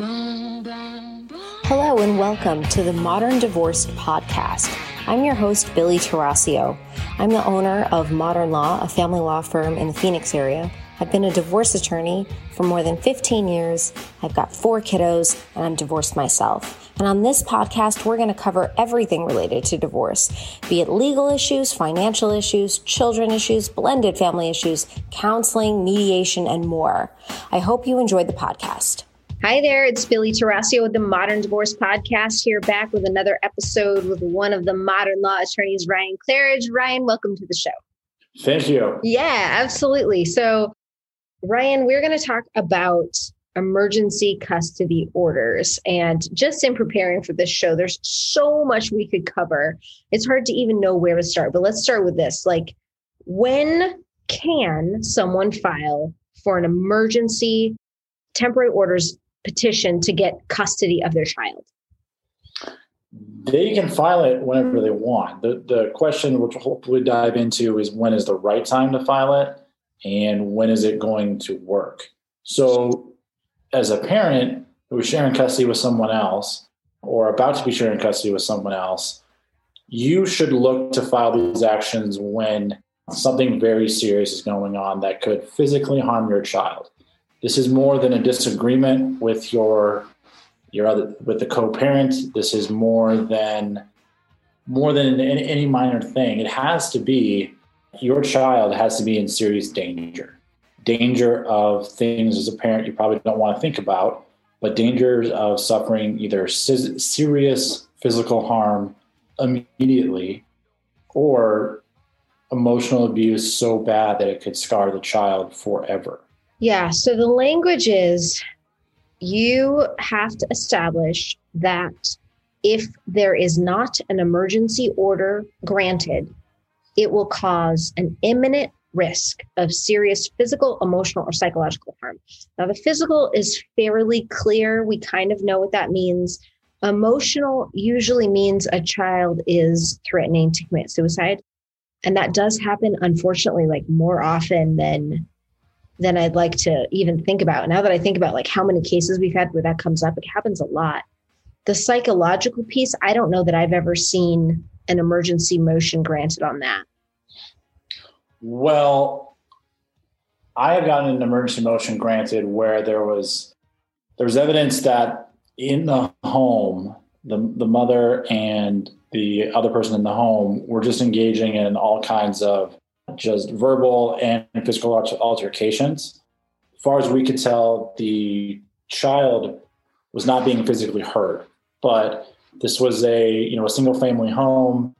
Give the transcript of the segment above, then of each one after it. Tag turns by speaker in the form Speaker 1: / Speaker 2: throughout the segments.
Speaker 1: Hello and welcome to the Modern Divorced Podcast. I'm your host, Billie Tarascio. I'm the owner of Modern Law, a family law firm in the Phoenix area. I've been a divorce attorney for more than 15 years. I've got four kiddos and I'm divorced myself. And on this podcast, we're going to cover everything related to divorce, be it legal issues, financial issues, children issues, blended family issues, counseling, mediation, and more. I hope you enjoyed the podcast. Hi there, it's Billie Tarascio with the Modern Divorce Podcast here back with another episode with one of the modern law attorneys, Ryan Claridge. Ryan, welcome to the show.
Speaker 2: Thank you.
Speaker 1: Yeah, absolutely. So, Ryan, we're going to talk about emergency custody orders. And just in preparing for this show, there's so much we could cover. It's hard to even know where to start, but let's start with this. Like, when can someone file for an emergency temporary orders petition to get custody of their child?
Speaker 2: They can file it whenever they want. The, the question, which we'll hopefully dive into, is when is the right time to file it and when is it going to work? So, as a parent who is sharing custody with someone else or about to be sharing custody with someone else, you should look to file these actions when something very serious is going on that could physically harm your child. This is more than a disagreement with your your other with the co-parent. This is more than more than any, any minor thing. It has to be your child has to be in serious danger. Danger of things as a parent you probably don't want to think about, but dangers of suffering either serious physical harm immediately or emotional abuse so bad that it could scar the child forever.
Speaker 1: Yeah. So the language is you have to establish that if there is not an emergency order granted, it will cause an imminent risk of serious physical, emotional, or psychological harm. Now, the physical is fairly clear. We kind of know what that means. Emotional usually means a child is threatening to commit suicide. And that does happen, unfortunately, like more often than than I'd like to even think about. Now that I think about like how many cases we've had where that comes up, it happens a lot. The psychological piece, I don't know that I've ever seen an emergency motion granted on that.
Speaker 2: Well, I have gotten an emergency motion granted where there was there was evidence that in the home, the the mother and the other person in the home were just engaging in all kinds of just verbal and physical altercations. As far as we could tell, the child was not being physically hurt, but this was a you know a single family home.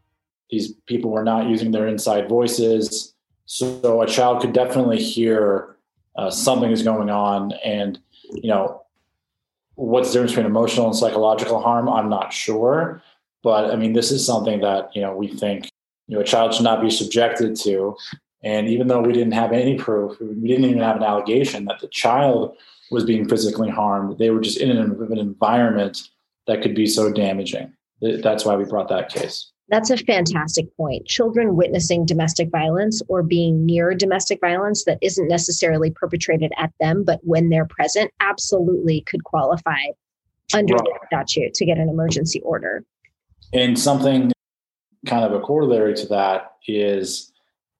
Speaker 2: These people were not using their inside voices, so a child could definitely hear uh, something is going on, and you know what's the difference between emotional and psychological harm. I'm not sure, but I mean this is something that you know we think you know a child should not be subjected to and even though we didn't have any proof we didn't even have an allegation that the child was being physically harmed they were just in an, an environment that could be so damaging that's why we brought that case
Speaker 1: that's a fantastic point. Children witnessing domestic violence or being near domestic violence that isn't necessarily perpetrated at them, but when they're present, absolutely could qualify under right. the statute to get an emergency order.
Speaker 2: And something kind of a corollary to that is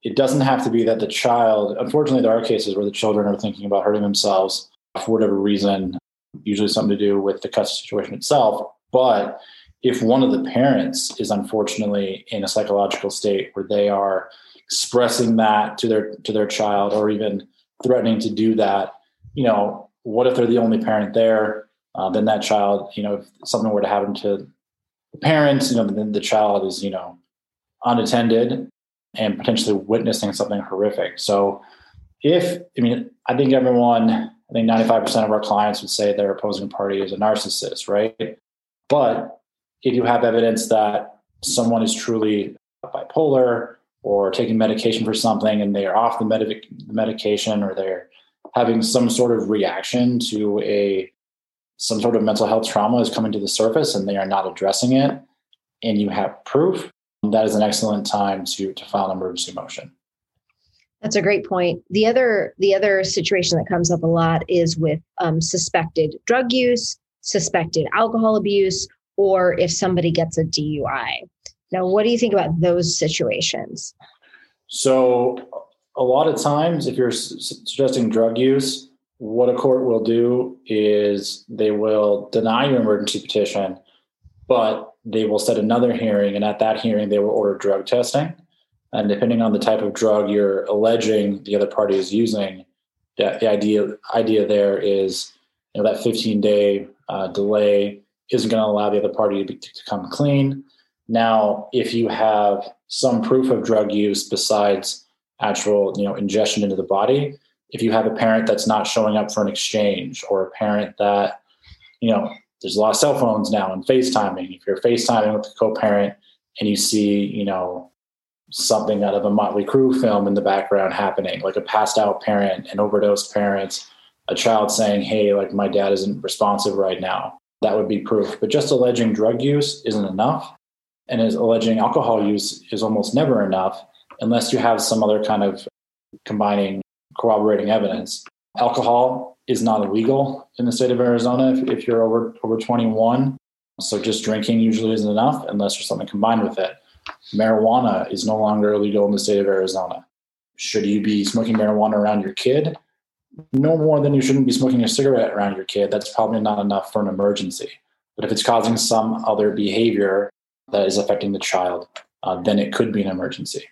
Speaker 2: it doesn't have to be that the child, unfortunately, there are cases where the children are thinking about hurting themselves for whatever reason, usually something to do with the custody situation itself. But if one of the parents is unfortunately in a psychological state where they are expressing that to their to their child or even threatening to do that, you know, what if they're the only parent there? Uh, then that child, you know, if something were to happen to the parents, you know, then the child is, you know, unattended and potentially witnessing something horrific. So if, I mean, I think everyone, I think 95% of our clients would say their opposing party is a narcissist, right? But if you have evidence that someone is truly bipolar or taking medication for something and they are off the, the medication or they're having some sort of reaction to a some sort of mental health trauma is coming to the surface and they are not addressing it, and you have proof, that is an excellent time to to file an emergency motion.
Speaker 1: That's a great point. The other the other situation that comes up a lot is with um, suspected drug use, suspected alcohol abuse or if somebody gets a DUI. Now, what do you think about those situations?
Speaker 2: So, a lot of times, if you're su- suggesting drug use, what a court will do is they will deny your emergency petition, but they will set another hearing. And at that hearing, they will order drug testing. And depending on the type of drug you're alleging the other party is using, the, idea idea there is you know that 15 day uh, delay isn't going to allow the other party to, be, to come clean. Now, if you have some proof of drug use besides actual, you know, ingestion into the body, if you have a parent that's not showing up for an exchange or a parent that, you know, there's a lot of cell phones now and FaceTiming. If you're FaceTiming with the co-parent and you see, you know, something out of a Motley Crue film in the background happening, like a passed out parent, an overdosed parent, a child saying, Hey, like my dad isn't responsive right now. That would be proof. But just alleging drug use isn't enough. And as alleging alcohol use is almost never enough unless you have some other kind of combining corroborating evidence. Alcohol is not illegal in the state of Arizona if, if you're over over 21. So just drinking usually isn't enough unless there's something combined with it. Marijuana is no longer illegal in the state of Arizona. Should you be smoking marijuana around your kid? No more than you shouldn't be smoking a cigarette around your kid. That's probably not enough for an emergency. But if it's causing some other behavior that is affecting the child, uh, then it could be an emergency.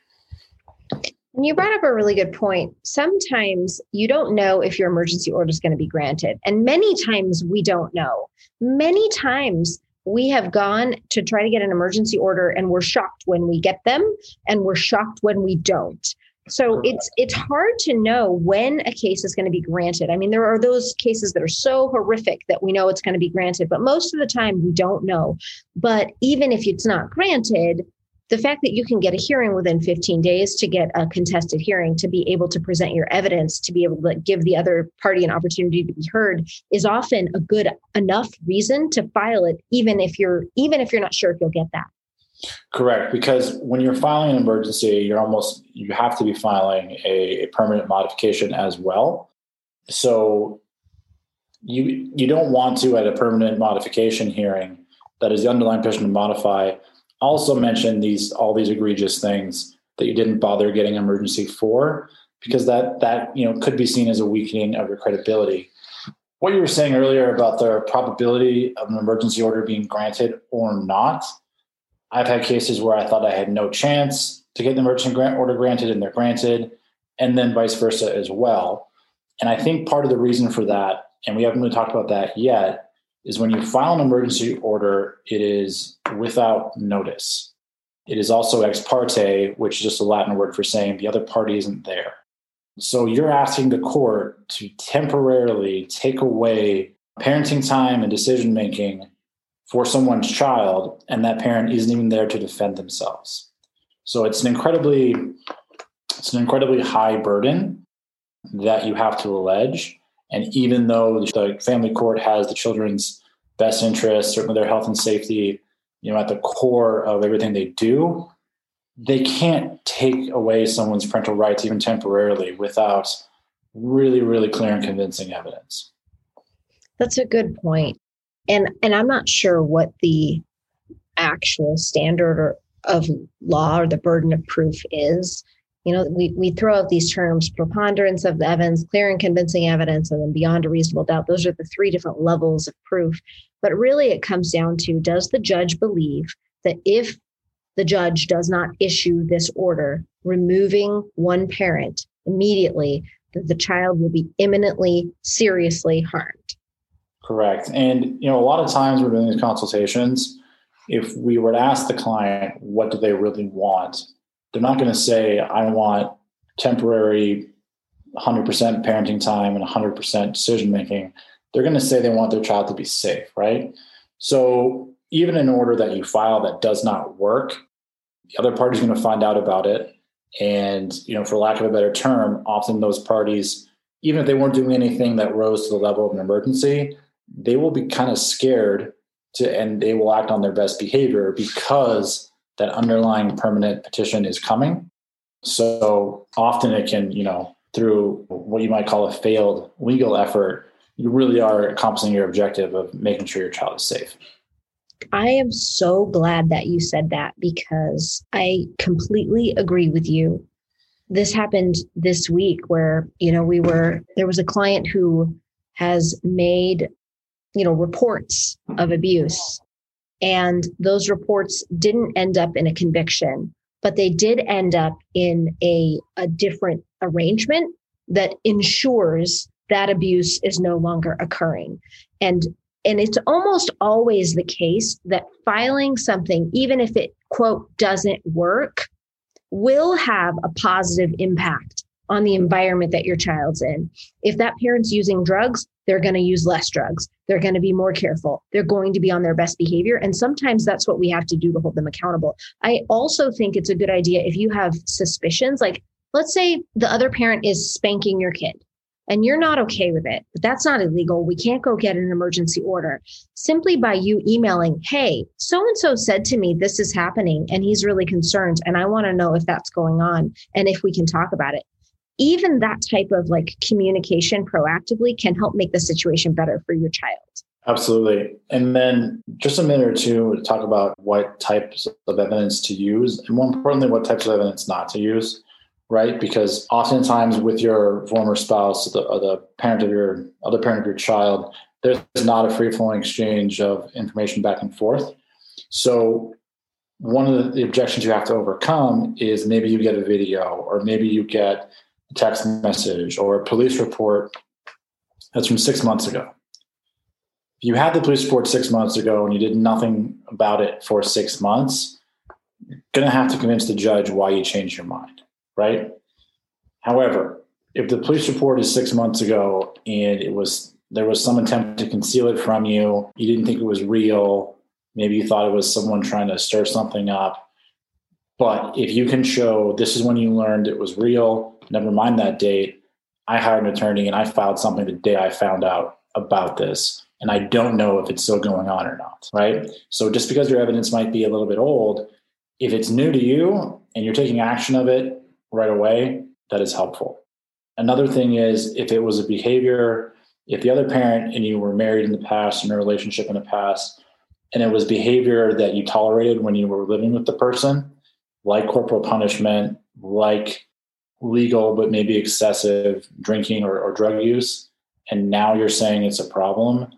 Speaker 1: You brought up a really good point. Sometimes you don't know if your emergency order is going to be granted. And many times we don't know. Many times we have gone to try to get an emergency order and we're shocked when we get them and we're shocked when we don't. So it's it's hard to know when a case is going to be granted. I mean, there are those cases that are so horrific that we know it's going to be granted, but most of the time we don't know. But even if it's not granted, the fact that you can get a hearing within 15 days to get a contested hearing to be able to present your evidence to be able to give the other party an opportunity to be heard is often a good enough reason to file it even if you're even if you're not sure if you'll get that.
Speaker 2: Correct because when you're filing an emergency you're almost you have to be filing a, a permanent modification as well. So you you don't want to at a permanent modification hearing that is the underlying petition to modify also mention these all these egregious things that you didn't bother getting emergency for because that that you know could be seen as a weakening of your credibility. What you were saying earlier about the probability of an emergency order being granted or not i've had cases where i thought i had no chance to get the emergency grant order granted and they're granted and then vice versa as well. And i think part of the reason for that and we haven't really talked about that yet is when you file an emergency order, it is without notice. It is also ex parte, which is just a Latin word for saying the other party isn't there. So you're asking the court to temporarily take away parenting time and decision making for someone's child, and that parent isn't even there to defend themselves. So it's an incredibly it's an incredibly high burden that you have to allege. And even though the family court has the children's best interests, certainly their health and safety, you know, at the core of everything they do, they can't take away someone's parental rights even temporarily without really, really clear and convincing evidence.
Speaker 1: That's a good point. And and I'm not sure what the actual standard or of law or the burden of proof is you know, we, we throw out these terms preponderance of the evidence, clear and convincing evidence, and then beyond a reasonable doubt. Those are the three different levels of proof. But really, it comes down to does the judge believe that if the judge does not issue this order, removing one parent immediately, that the child will be imminently, seriously harmed?
Speaker 2: Correct. And, you know, a lot of times we're doing these consultations. If we were to ask the client, what do they really want? They're not going to say, I want temporary 100% parenting time and 100% decision making. They're going to say they want their child to be safe, right? So even an order that you file that does not work, the other party's going to find out about it. And, you know, for lack of a better term, often those parties, even if they weren't doing anything that rose to the level of an emergency, they will be kind of scared to, and they will act on their best behavior because that underlying permanent petition is coming. So often it can, you know, through what you might call a failed legal effort, you really are accomplishing your objective of making sure your child is safe.
Speaker 1: I am so glad that you said that because I completely agree with you. This happened this week where, you know, we were, there was a client who has made, you know, reports of abuse. And those reports didn't end up in a conviction, but they did end up in a, a different arrangement that ensures that abuse is no longer occurring. And and it's almost always the case that filing something even if it quote doesn't work will have a positive impact on the environment that your child's in. If that parent's using drugs, they're going to use less drugs. They're going to be more careful. They're going to be on their best behavior. And sometimes that's what we have to do to hold them accountable. I also think it's a good idea if you have suspicions, like let's say the other parent is spanking your kid and you're not okay with it, but that's not illegal. We can't go get an emergency order simply by you emailing, Hey, so and so said to me, this is happening and he's really concerned. And I want to know if that's going on and if we can talk about it. Even that type of like communication proactively can help make the situation better for your child.
Speaker 2: Absolutely. And then just a minute or two to talk about what types of evidence to use, and more importantly, what types of evidence not to use right? Because oftentimes with your former spouse, the, or the parent of your other parent of your child, there's not a free flowing exchange of information back and forth. So one of the objections you have to overcome is maybe you get a video or maybe you get text message or a police report that's from six months ago. If you had the police report six months ago and you did nothing about it for six months, you're going to have to convince the judge why you changed your mind right? However, if the police report is six months ago and it was there was some attempt to conceal it from you, you didn't think it was real, maybe you thought it was someone trying to stir something up. But if you can show this is when you learned it was real, never mind that date, I hired an attorney and I filed something the day I found out about this. And I don't know if it's still going on or not, right? So just because your evidence might be a little bit old, if it's new to you and you're taking action of it, right away, that is helpful. Another thing is if it was a behavior, if the other parent and you were married in the past, in a relationship in the past, and it was behavior that you tolerated when you were living with the person, like corporal punishment, like legal but maybe excessive drinking or, or drug use, and now you're saying it's a problem,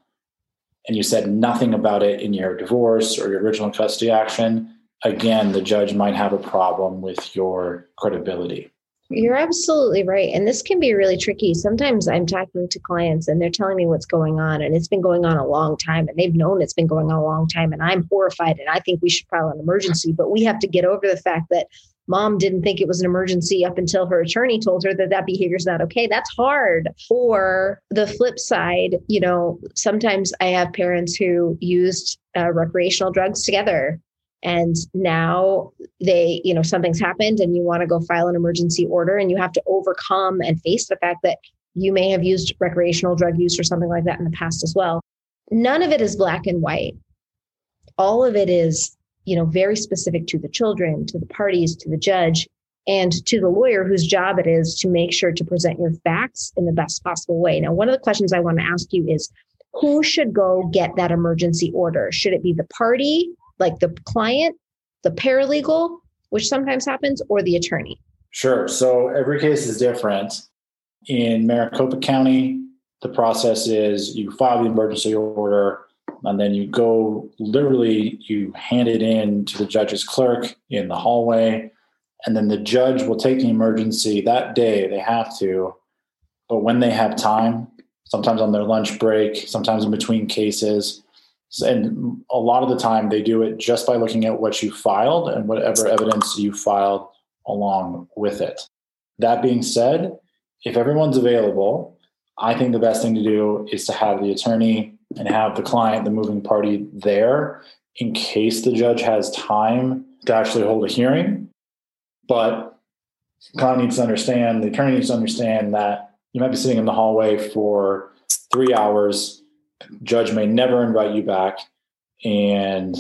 Speaker 2: and you said nothing about it in your divorce or your original custody action, again, the judge might have a problem with your credibility.
Speaker 1: You're absolutely right. And this can be really tricky. Sometimes I'm talking to clients and they're telling me what's going on, and it's been going on a long time, and they've known it's been going on a long time. And I'm horrified, and I think we should file an emergency. But we have to get over the fact that mom didn't think it was an emergency up until her attorney told her that that behavior is not okay. That's hard. Or the flip side, you know, sometimes I have parents who used uh, recreational drugs together and now they you know something's happened and you want to go file an emergency order and you have to overcome and face the fact that you may have used recreational drug use or something like that in the past as well none of it is black and white all of it is you know very specific to the children to the parties to the judge and to the lawyer whose job it is to make sure to present your facts in the best possible way now one of the questions i want to ask you is who should go get that emergency order should it be the party like the client, the paralegal, which sometimes happens, or the attorney?
Speaker 2: Sure. So every case is different. In Maricopa County, the process is you file the emergency order and then you go literally you hand it in to the judge's clerk in the hallway and then the judge will take the emergency that day they have to but when they have time sometimes on their lunch break sometimes in between cases and a lot of the time they do it just by looking at what you filed and whatever evidence you filed along with it. That being said, if everyone's available, I think the best thing to do is to have the attorney and have the client, the moving party there in case the judge has time to actually hold a hearing. But client needs to understand, the attorney needs to understand that you might be sitting in the hallway for three hours judge may never invite you back and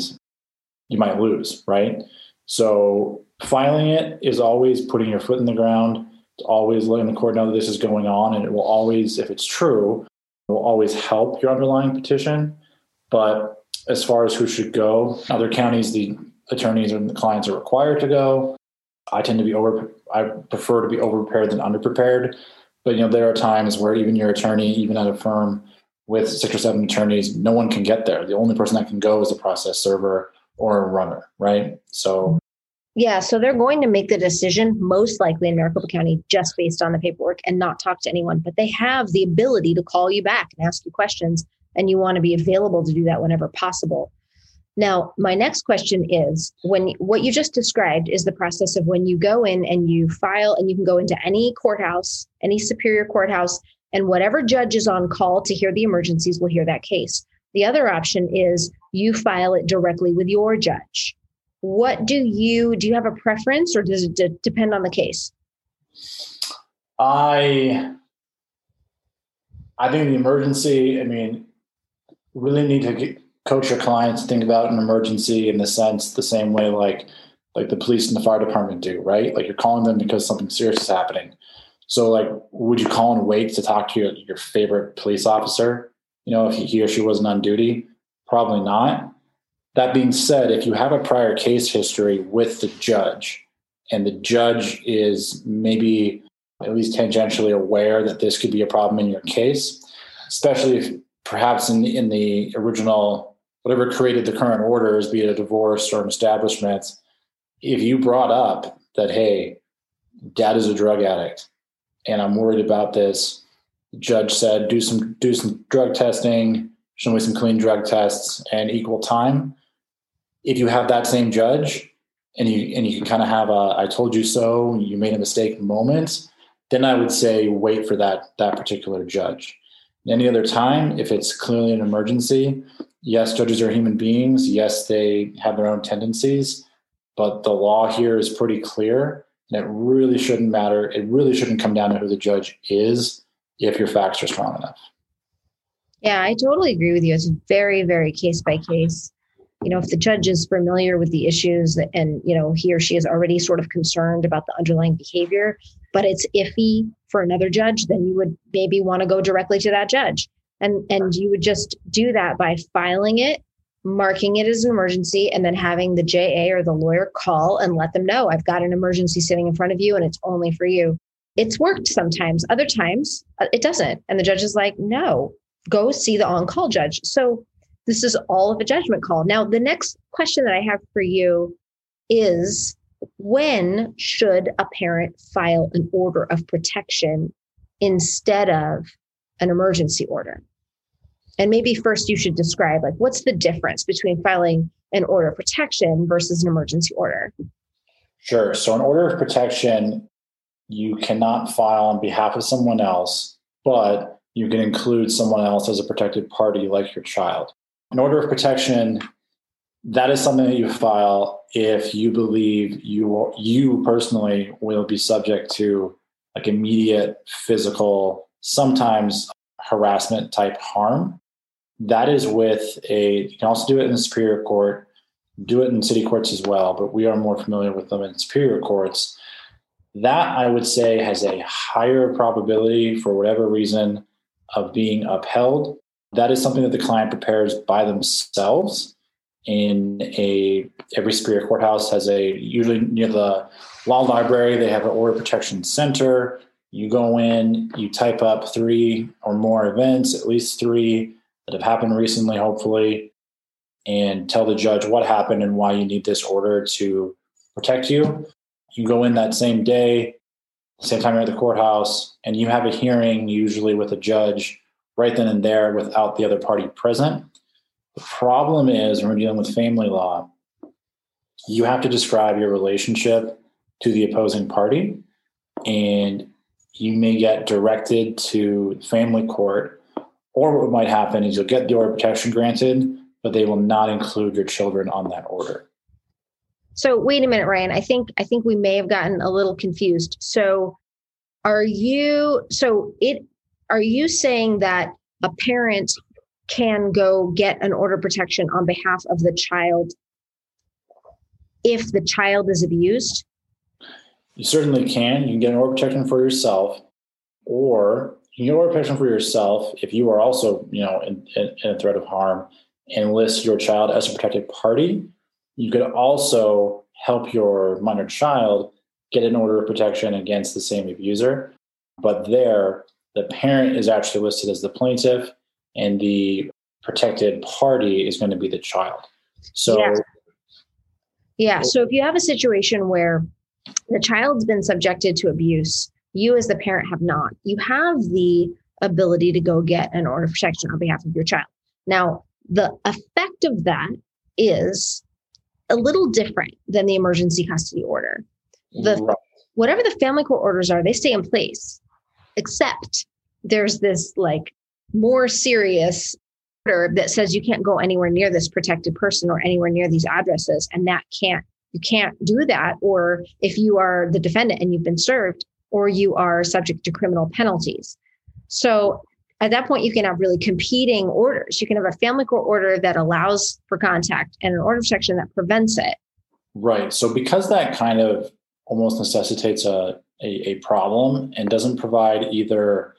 Speaker 2: you might lose, right? So filing it is always putting your foot in the ground, it's always letting the court know that this is going on, and it will always, if it's true, will always help your underlying petition. But as far as who should go, other counties, the attorneys and the clients are required to go. I tend to be over, I prefer to be over prepared than underprepared. But you know, there are times where even your attorney, even at a firm with six or seven attorneys, no one can get there. The only person that can go is a process server or a runner, right? So
Speaker 1: yeah, so they're going to make the decision most likely in Maricopa County just based on the paperwork and not talk to anyone, but they have the ability to call you back and ask you questions and you want to be available to do that whenever possible. Now, my next question is when what you just described is the process of when you go in and you file and you can go into any courthouse, any superior courthouse and whatever judge is on call to hear the emergencies will hear that case. The other option is you file it directly with your judge what do you do you have a preference or does it d- depend on the case?
Speaker 2: I i think the emergency i mean really need to get, coach your clients think about an emergency in the sense the same way like like the police and the fire department do right? Like you're calling them because something serious is happening. So like would you call and wait to talk to your, your favorite police officer? You know if he or she wasn't on duty? Probably not that being said, if you have a prior case history with the judge and the judge is maybe at least tangentially aware that this could be a problem in your case, especially if perhaps in the, in the original, whatever created the current orders, be it a divorce or an establishment, if you brought up that, hey, dad is a drug addict and I'm worried about this, the judge said, do some, do some drug testing, show me some clean drug tests and equal time if you have that same judge and you and you can kind of have a I told you so, you made a mistake moment, then I would say wait for that that particular judge. Any other time, if it's clearly an emergency, yes, judges are human beings. Yes, they have their own tendencies, but the law here is pretty clear, and it really shouldn't matter. It really shouldn't come down to who the judge is if your facts are strong enough.
Speaker 1: Yeah, I totally agree with you. It's very, very case by case you know if the judge is familiar with the issues and you know he or she is already sort of concerned about the underlying behavior but it's iffy for another judge then you would maybe want to go directly to that judge and and you would just do that by filing it marking it as an emergency and then having the JA or the lawyer call and let them know I've got an emergency sitting in front of you and it's only for you. It's worked sometimes. Other times uh, it doesn't. And the judge is like, "No, go see the on-call judge." So this is all of a judgment call. Now, the next question that I have for you is when should a parent file an order of protection instead of an emergency order? And maybe first you should describe like what's the difference between filing an order of protection versus an emergency order?
Speaker 2: Sure. So an order of protection you cannot file on behalf of someone else, but you can include someone else as a protected party like your child. An order of protection, that is something that you file if you believe you you personally will be subject to like immediate physical, sometimes harassment type harm. That is with a you can also do it in the superior court, do it in city courts as well, but we are more familiar with them in superior courts. That I would say has a higher probability for whatever reason of being upheld that is something that the client prepares by themselves in a every superior courthouse has a usually near the law library they have an order protection center. You go in you type up three or more events at least three that have happened recently hopefully and tell the judge what happened and why you need this order to protect you. You go in that same day same time you're at the courthouse and you have a hearing usually with a judge right then and there without the other party present. The problem is when we're dealing with family law, you have to describe your relationship to the opposing party, and you may get directed to family court. Or what might happen is you'll get the order of protection granted, but they will not include your children on that order.
Speaker 1: So wait a minute, Ryan. I think I think we may have gotten a little confused. So are you so it are you saying that a parent can go get an order protection on behalf of the child if the child is abused?
Speaker 2: You certainly can. You can get an order protection for yourself, or you can order protection for yourself if you are also, you know, in, in, in a threat of harm and list your child as a protected party. You could also help your minor child get an order of protection against the same abuser. But there, the parent is actually listed as the plaintiff, and the protected party is going to be the child. So,
Speaker 1: yeah. yeah. So, if you have a situation where the child's been subjected to abuse, you as the parent have not, you have the ability to go get an order of protection on behalf of your child. Now, the effect of that is a little different than the emergency custody order. The right. whatever the family court orders are, they stay in place, except there's this like more serious order that says you can't go anywhere near this protected person or anywhere near these addresses, and that can't you can't do that. Or if you are the defendant and you've been served, or you are subject to criminal penalties. So at that point, you can have really competing orders. You can have a family court order that allows for contact and an order of protection that prevents it.
Speaker 2: Right. So because that kind of almost necessitates a, a, a problem and doesn't provide either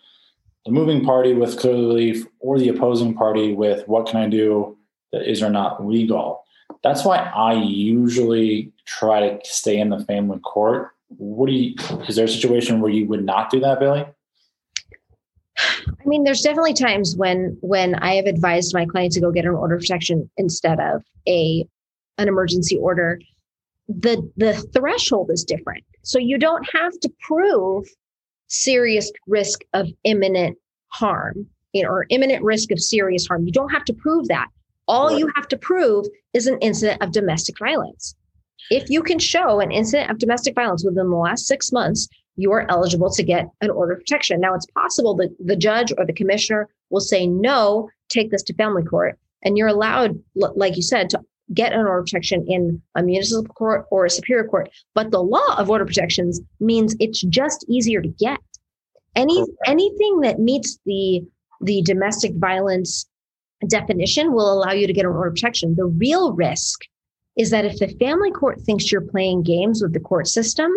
Speaker 2: the moving party with clear relief or the opposing party with what can I do that is or not legal. That's why I usually try to stay in the family court. What do you, is there a situation where you would not do that, Billie?
Speaker 1: I mean, there's definitely times when when I have advised my client to go get an order of protection instead of a an emergency order. The the threshold is different. So you don't have to prove serious risk of imminent harm you know, or imminent risk of serious harm. You don't have to prove that. All right. you have to prove is an incident of domestic violence. If you can show an incident of domestic violence within the last six months, you are eligible to get an order of protection. Now, it's possible that the judge or the commissioner will say, no, take this to family court. And you're allowed, like you said, to get an order of protection in a municipal court or a superior court. But the law of order protections means it's just easier to get. Any anything that meets the the domestic violence definition will allow you to get an order of protection. The real risk is that if the family court thinks you're playing games with the court system,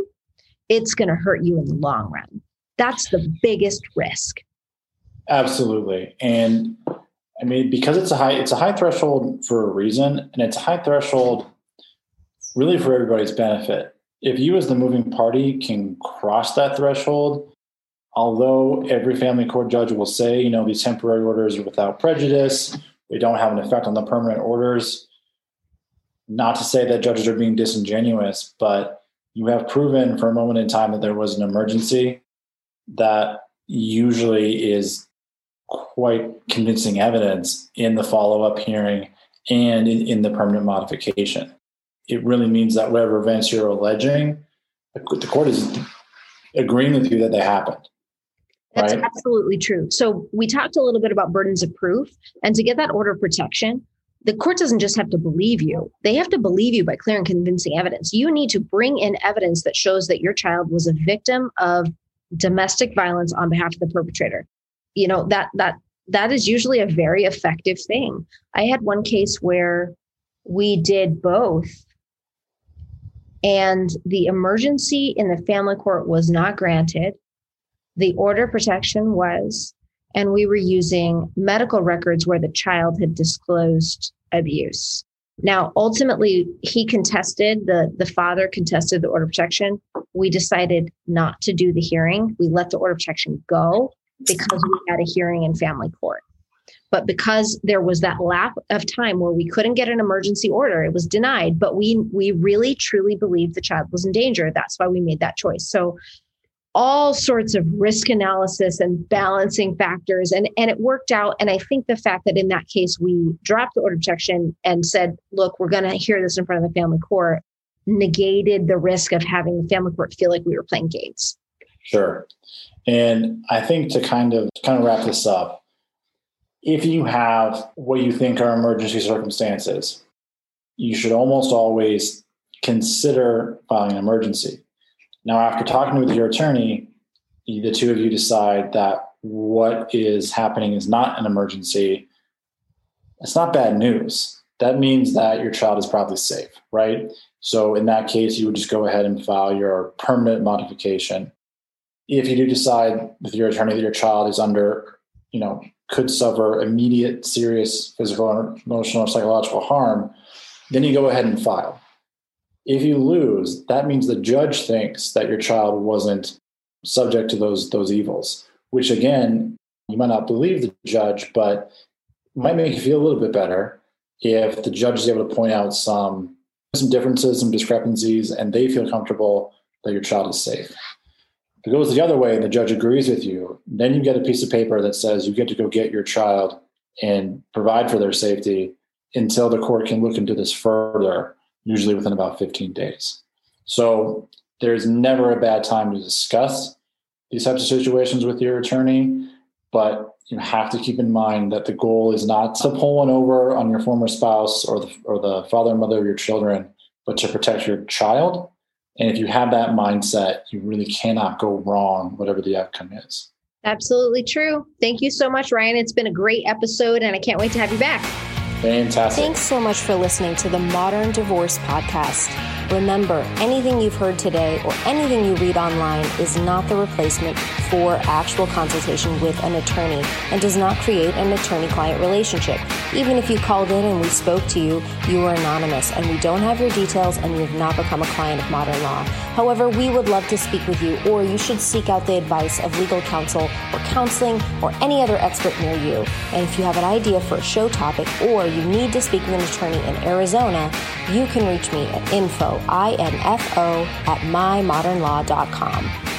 Speaker 1: it's going to hurt you in the long run. That's the biggest risk.
Speaker 2: Absolutely. And I mean, because it's a high, it's a high threshold for a reason, and it's a high threshold really for everybody's benefit. If you as the moving party can cross that threshold, although every family court judge will say, you know, these temporary orders are without prejudice, they don't have an effect on the permanent orders. Not to say that judges are being disingenuous, but you have proven for a moment in time that there was an emergency, that usually is quite convincing evidence in the follow up hearing and in, in, the permanent modification. It really means that whatever events you're alleging, the, court is agreeing with you that they happened.
Speaker 1: That's right? absolutely true. So we talked a little bit about burdens of proof, and to get that order of protection, the court doesn't just have to believe you, they have to believe you by clear and convincing evidence. You need to bring in evidence that shows that your child was a victim of domestic violence on behalf of the perpetrator. You know, that that that is usually a very effective thing. I had one case where we did both and the emergency in the family court was not granted. The order protection was and we were using medical records where the child had disclosed abuse. Now, ultimately, he contested the the father contested the order protection. We decided not to do the hearing. We let the order protection go because we had a hearing in family court. But because there was that lap of time where we couldn't get an emergency order, it was denied. But we we really truly believed the child was in danger. That's why we made that choice. So all sorts of risk analysis and balancing factors and and it worked out and i think the fact that in that case we dropped the order protection and said look we're going to hear this in front of the family court negated the risk of having the family court feel like we were playing games
Speaker 2: sure and i think to kind of kind of wrap this up if you have what you think are emergency circumstances you should almost always consider filing an emergency now, after talking with your attorney, the two of you decide that what is happening is not an emergency. It's not bad news. That means that your child is probably safe, right? So, in that case, you would just go ahead and file your permanent modification. If you do decide with your attorney that your child is under, you know, could suffer immediate serious physical, emotional, or psychological harm, then you go ahead and file. If you lose, that means the judge thinks that your child wasn't subject to those those evils, which again, you might not believe the judge, but might make you feel a little bit better if the judge is able to point out some some differences, some discrepancies, and they feel comfortable that your child is safe. If it goes the other way and the judge agrees with you, then you get a piece of paper that says you get to go get your child and provide for their safety until the court can look into this further, usually within about 15 days. So there's never a bad time to discuss these types of situations with your attorney, but you have to keep in mind that the goal is not to pull one over on your former spouse or the, or the father and mother of your children, but to protect your child. And if you have that mindset, you really cannot go wrong, whatever the outcome is.
Speaker 3: Absolutely true. Thank you so much, Ryan. It's been a great episode, and I can't wait to have you back.
Speaker 2: Fantastic.
Speaker 1: Thanks so much for listening to the Modern Divorce Podcast. Remember, anything you've heard today or anything you read online is not the replacement for actual consultation with an attorney and does not create an attorney client relationship. Even if you called in and we spoke to you, you are anonymous and we don't have your details and you have not become a client of modern law. However, we would love to speak with you, or you should seek out the advice of legal counsel or counseling or any other expert near you. And if you have an idea for a show topic or you need to speak with an attorney in Arizona, you can reach me at info, I-N-F-O, at mymodernlaw.com.